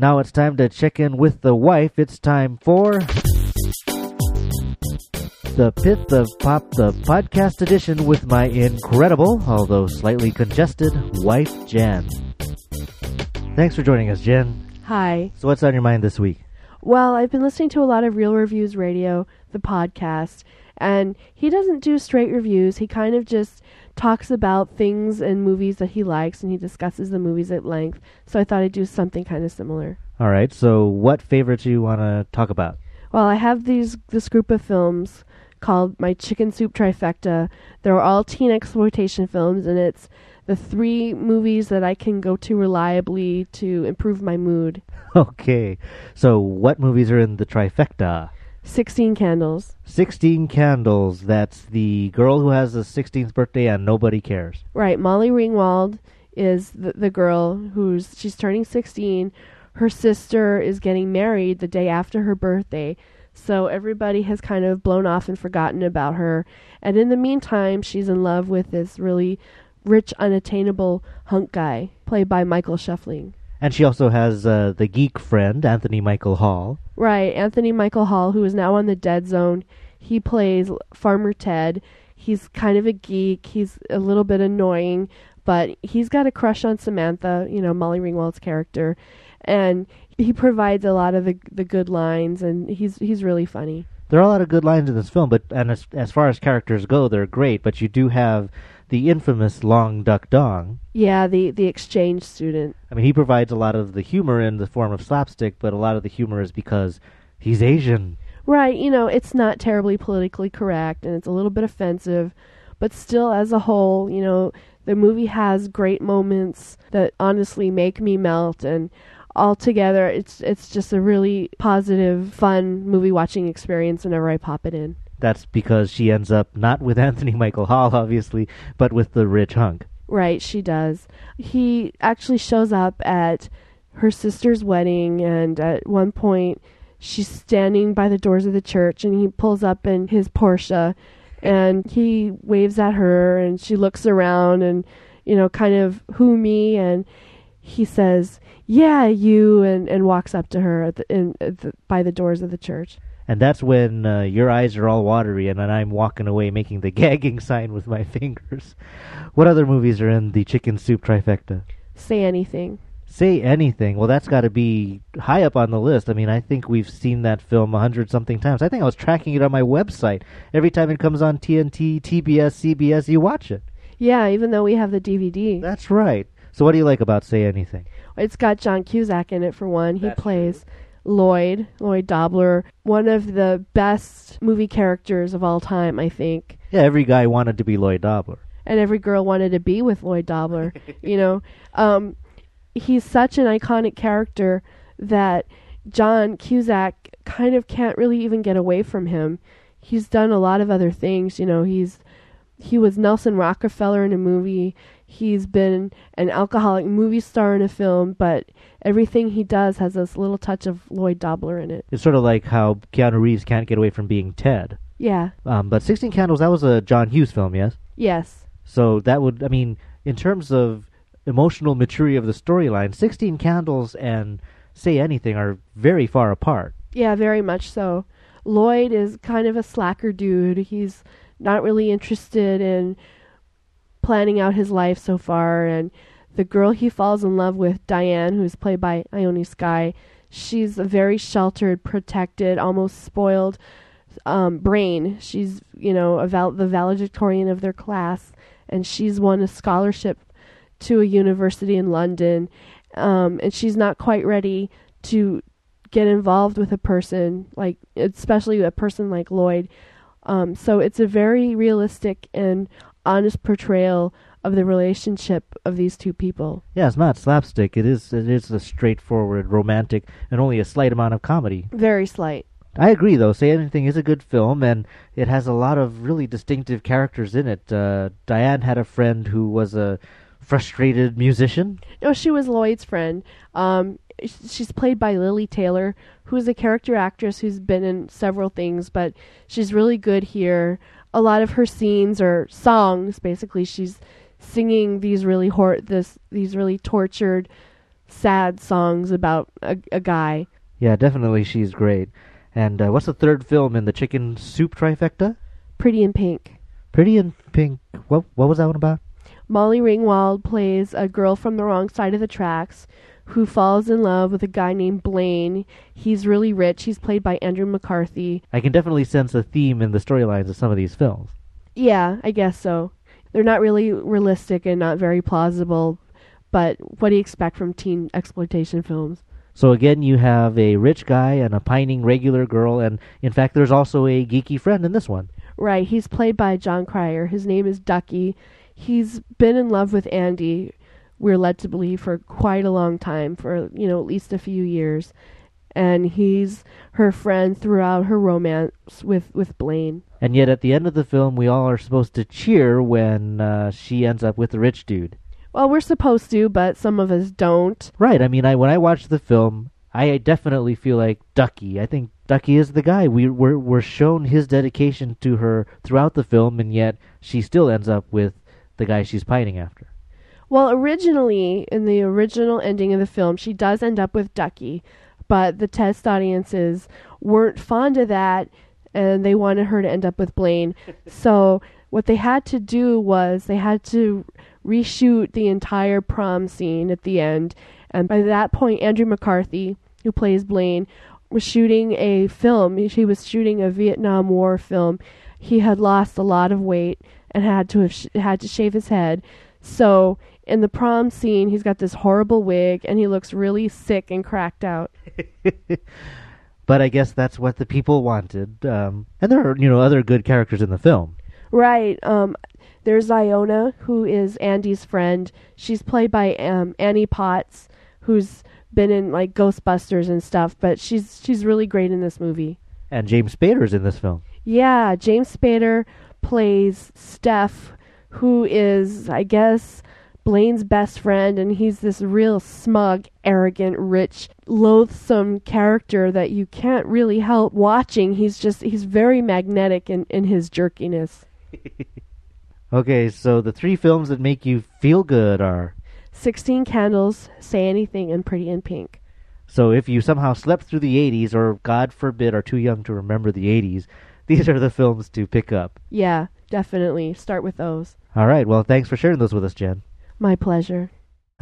Now it's time to check in with the wife. It's time for the Pith of Pop, the podcast edition with my incredible, although slightly congested, wife Jen. Thanks for joining us, Jen. Hi. So, what's on your mind this week? Well, I've been listening to a lot of Real Reviews Radio, the podcast, and he doesn't do straight reviews. He kind of just talks about things and movies that he likes and he discusses the movies at length. So I thought I'd do something kind of similar. All right. So, what favorites do you want to talk about? Well, I have these this group of films called my chicken soup trifecta. They're all teen exploitation films and it's the three movies that I can go to reliably to improve my mood. Okay. So, what movies are in the trifecta? 16 Candles. 16 Candles. That's the girl who has a 16th birthday and nobody cares. Right. Molly Ringwald is the, the girl who's she's turning 16. Her sister is getting married the day after her birthday. So everybody has kind of blown off and forgotten about her. And in the meantime, she's in love with this really rich, unattainable hunk guy, played by Michael Schoeffling. And she also has uh, the geek friend, Anthony Michael Hall. Right, Anthony Michael Hall, who is now on the Dead Zone. He plays Farmer Ted. He's kind of a geek. He's a little bit annoying, but he's got a crush on Samantha, you know, Molly Ringwald's character, and he provides a lot of the the good lines, and he's he's really funny. There are a lot of good lines in this film, but and as as far as characters go, they're great. But you do have the infamous Long Duck Dong. Yeah, the the exchange student. I mean, he provides a lot of the humor in the form of slapstick, but a lot of the humor is because he's Asian. Right, you know, it's not terribly politically correct and it's a little bit offensive, but still as a whole, you know, the movie has great moments that honestly make me melt and altogether it's it's just a really positive, fun movie watching experience whenever I pop it in. That's because she ends up not with Anthony Michael Hall, obviously, but with the rich hunk. Right, she does. He actually shows up at her sister's wedding, and at one point, she's standing by the doors of the church, and he pulls up in his Porsche, and he waves at her, and she looks around, and you know, kind of who me, and he says, "Yeah, you," and and walks up to her at the, in, at the, by the doors of the church. And that's when uh, your eyes are all watery, and then I'm walking away making the gagging sign with my fingers. What other movies are in the chicken soup trifecta? Say anything. Say anything. Well, that's got to be high up on the list. I mean, I think we've seen that film a hundred something times. I think I was tracking it on my website. Every time it comes on TNT, TBS, CBS, you watch it. Yeah, even though we have the DVD. That's right. So, what do you like about Say Anything? It's got John Cusack in it for one. He That's plays Lloyd, Lloyd Dobler, one of the best movie characters of all time, I think. Yeah, every guy wanted to be Lloyd Dobler. And every girl wanted to be with Lloyd Dobler, you know. Um, he's such an iconic character that John Cusack kind of can't really even get away from him. He's done a lot of other things, you know. He's he was Nelson Rockefeller in a movie. He's been an alcoholic movie star in a film, but everything he does has this little touch of Lloyd Dobler in it. It's sort of like how Keanu Reeves can't get away from being Ted. Yeah. Um, but 16 Candles, that was a John Hughes film, yes? Yes. So that would, I mean, in terms of emotional maturity of the storyline, 16 Candles and Say Anything are very far apart. Yeah, very much so. Lloyd is kind of a slacker dude. He's not really interested in planning out his life so far and the girl he falls in love with, Diane, who's played by Ione Skye, she's a very sheltered, protected, almost spoiled um, brain. She's, you know, val- the valedictorian of their class, and she's won a scholarship to a university in London, um, and she's not quite ready to get involved with a person like, especially a person like Lloyd. Um, so it's a very realistic and honest portrayal of the relationship of these two people. Yeah, it's not slapstick. It is it is a straightforward romantic and only a slight amount of comedy. Very slight. I agree, though. Say Anything is a good film, and it has a lot of really distinctive characters in it. Uh, Diane had a friend who was a frustrated musician. No, she was Lloyd's friend. Um, she's played by Lili Taylor, who's a character actress who's been in several things, but she's really good here. A lot of her scenes are songs. Basically, she's singing these really hor- this these really tortured sad songs about a, a guy. Yeah, definitely she's great. And uh, what's the third film in the chicken soup trifecta? Pretty in Pink. Pretty in Pink. What what was that one about? Molly Ringwald plays a girl from the wrong side of the tracks who falls in love with a guy named Blaine. He's really rich. He's played by Andrew McCarthy. I can definitely sense a theme in the storylines of some of these films. Yeah, I guess so. They're not really realistic and not very plausible, but what do you expect from teen exploitation films? So again, you have a rich guy and a pining regular girl, and in fact, there's also a geeky friend in this one. Right, he's played by Jon Cryer. His name is Ducky. He's been in love with Andy, we're led to believe, for quite a long time, for, you know, at least a few years. And he's her friend throughout her romance with, with Blaine. And yet, at the end of the film, we all are supposed to cheer when uh, she ends up with the rich dude. Well, we're supposed to, but some of us don't. Right. I mean, I when I watch the film, I definitely feel like Ducky. I think Ducky is the guy. We we're, we're shown his dedication to her throughout the film, and yet she still ends up with the guy she's pining after. Well, originally, in the original ending of the film, she does end up with Ducky, but the test audiences weren't fond of that, and they wanted her to end up with Blaine. so what they had to do was they had to reshoot the entire prom scene at the end, and by that point, Andrew McCarthy, who plays Blaine, was shooting a film. He was shooting a Vietnam War film. He had lost a lot of weight and had to have sh- had to shave his head. So in the prom scene, he's got this horrible wig and he looks really sick and cracked out. but I guess that's what the people wanted. Um, and there are, you know, other good characters in the film. Right. Um, there's Iona, who is Andy's friend. She's played by um, Annie Potts, who's been in like Ghostbusters and stuff, but she's she's really great in this movie. And James Spader's in this film. Yeah, James Spader plays Steph, who is, I guess, Blaine's best friend, and he's this real smug, arrogant, rich, loathsome character that you can't really help watching. He's just, he's very magnetic in, in his jerkiness. okay, so the three films that make you feel good are 16 Candles, Say Anything, and Pretty in Pink. So if you somehow slept through the 80s, or God forbid, are too young to remember the 80s, these are the films to pick up. Yeah, definitely. Start with those. All right. Well, thanks for sharing those with us, Jen. My pleasure.